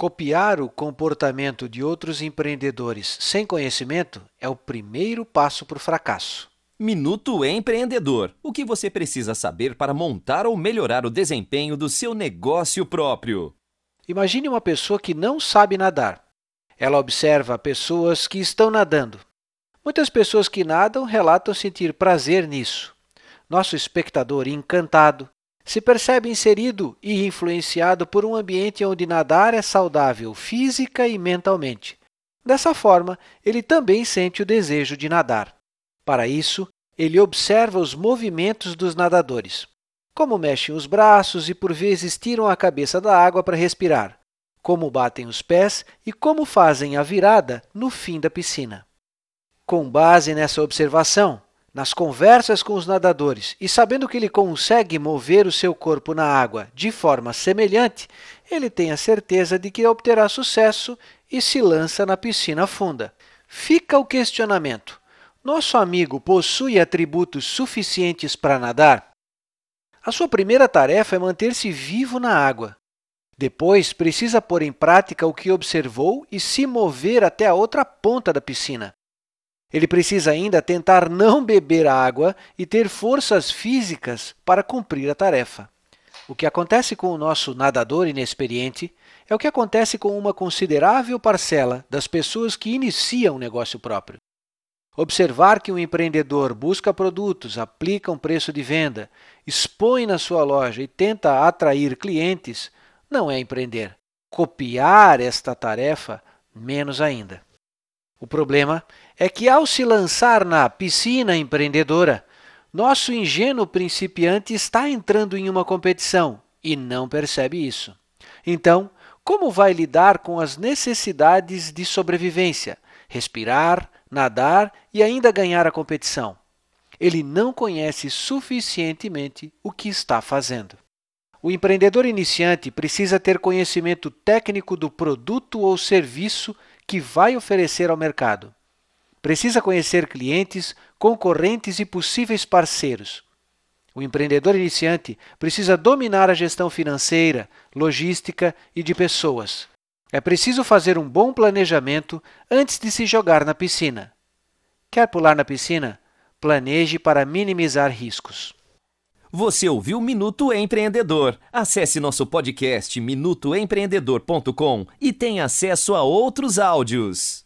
Copiar o comportamento de outros empreendedores sem conhecimento é o primeiro passo para o fracasso. Minuto Empreendedor. O que você precisa saber para montar ou melhorar o desempenho do seu negócio próprio? Imagine uma pessoa que não sabe nadar. Ela observa pessoas que estão nadando. Muitas pessoas que nadam relatam sentir prazer nisso. Nosso espectador, encantado, se percebe inserido e influenciado por um ambiente onde nadar é saudável física e mentalmente. Dessa forma, ele também sente o desejo de nadar. Para isso, ele observa os movimentos dos nadadores, como mexem os braços e por vezes tiram a cabeça da água para respirar, como batem os pés e como fazem a virada no fim da piscina. Com base nessa observação, nas conversas com os nadadores e sabendo que ele consegue mover o seu corpo na água de forma semelhante, ele tem a certeza de que obterá sucesso e se lança na piscina funda. Fica o questionamento: nosso amigo possui atributos suficientes para nadar? A sua primeira tarefa é manter-se vivo na água. Depois, precisa pôr em prática o que observou e se mover até a outra ponta da piscina. Ele precisa ainda tentar não beber água e ter forças físicas para cumprir a tarefa. O que acontece com o nosso nadador inexperiente é o que acontece com uma considerável parcela das pessoas que iniciam um negócio próprio. Observar que um empreendedor busca produtos, aplica um preço de venda, expõe na sua loja e tenta atrair clientes não é empreender. Copiar esta tarefa, menos ainda. O problema é que, ao se lançar na piscina empreendedora, nosso ingênuo principiante está entrando em uma competição e não percebe isso. Então, como vai lidar com as necessidades de sobrevivência? Respirar, nadar e ainda ganhar a competição. Ele não conhece suficientemente o que está fazendo. O empreendedor iniciante precisa ter conhecimento técnico do produto ou serviço que vai oferecer ao mercado. Precisa conhecer clientes, concorrentes e possíveis parceiros. O empreendedor iniciante precisa dominar a gestão financeira, logística e de pessoas. É preciso fazer um bom planejamento antes de se jogar na piscina. Quer pular na piscina? Planeje para minimizar riscos. Você ouviu Minuto Empreendedor? Acesse nosso podcast minutoempreendedor.com e tenha acesso a outros áudios.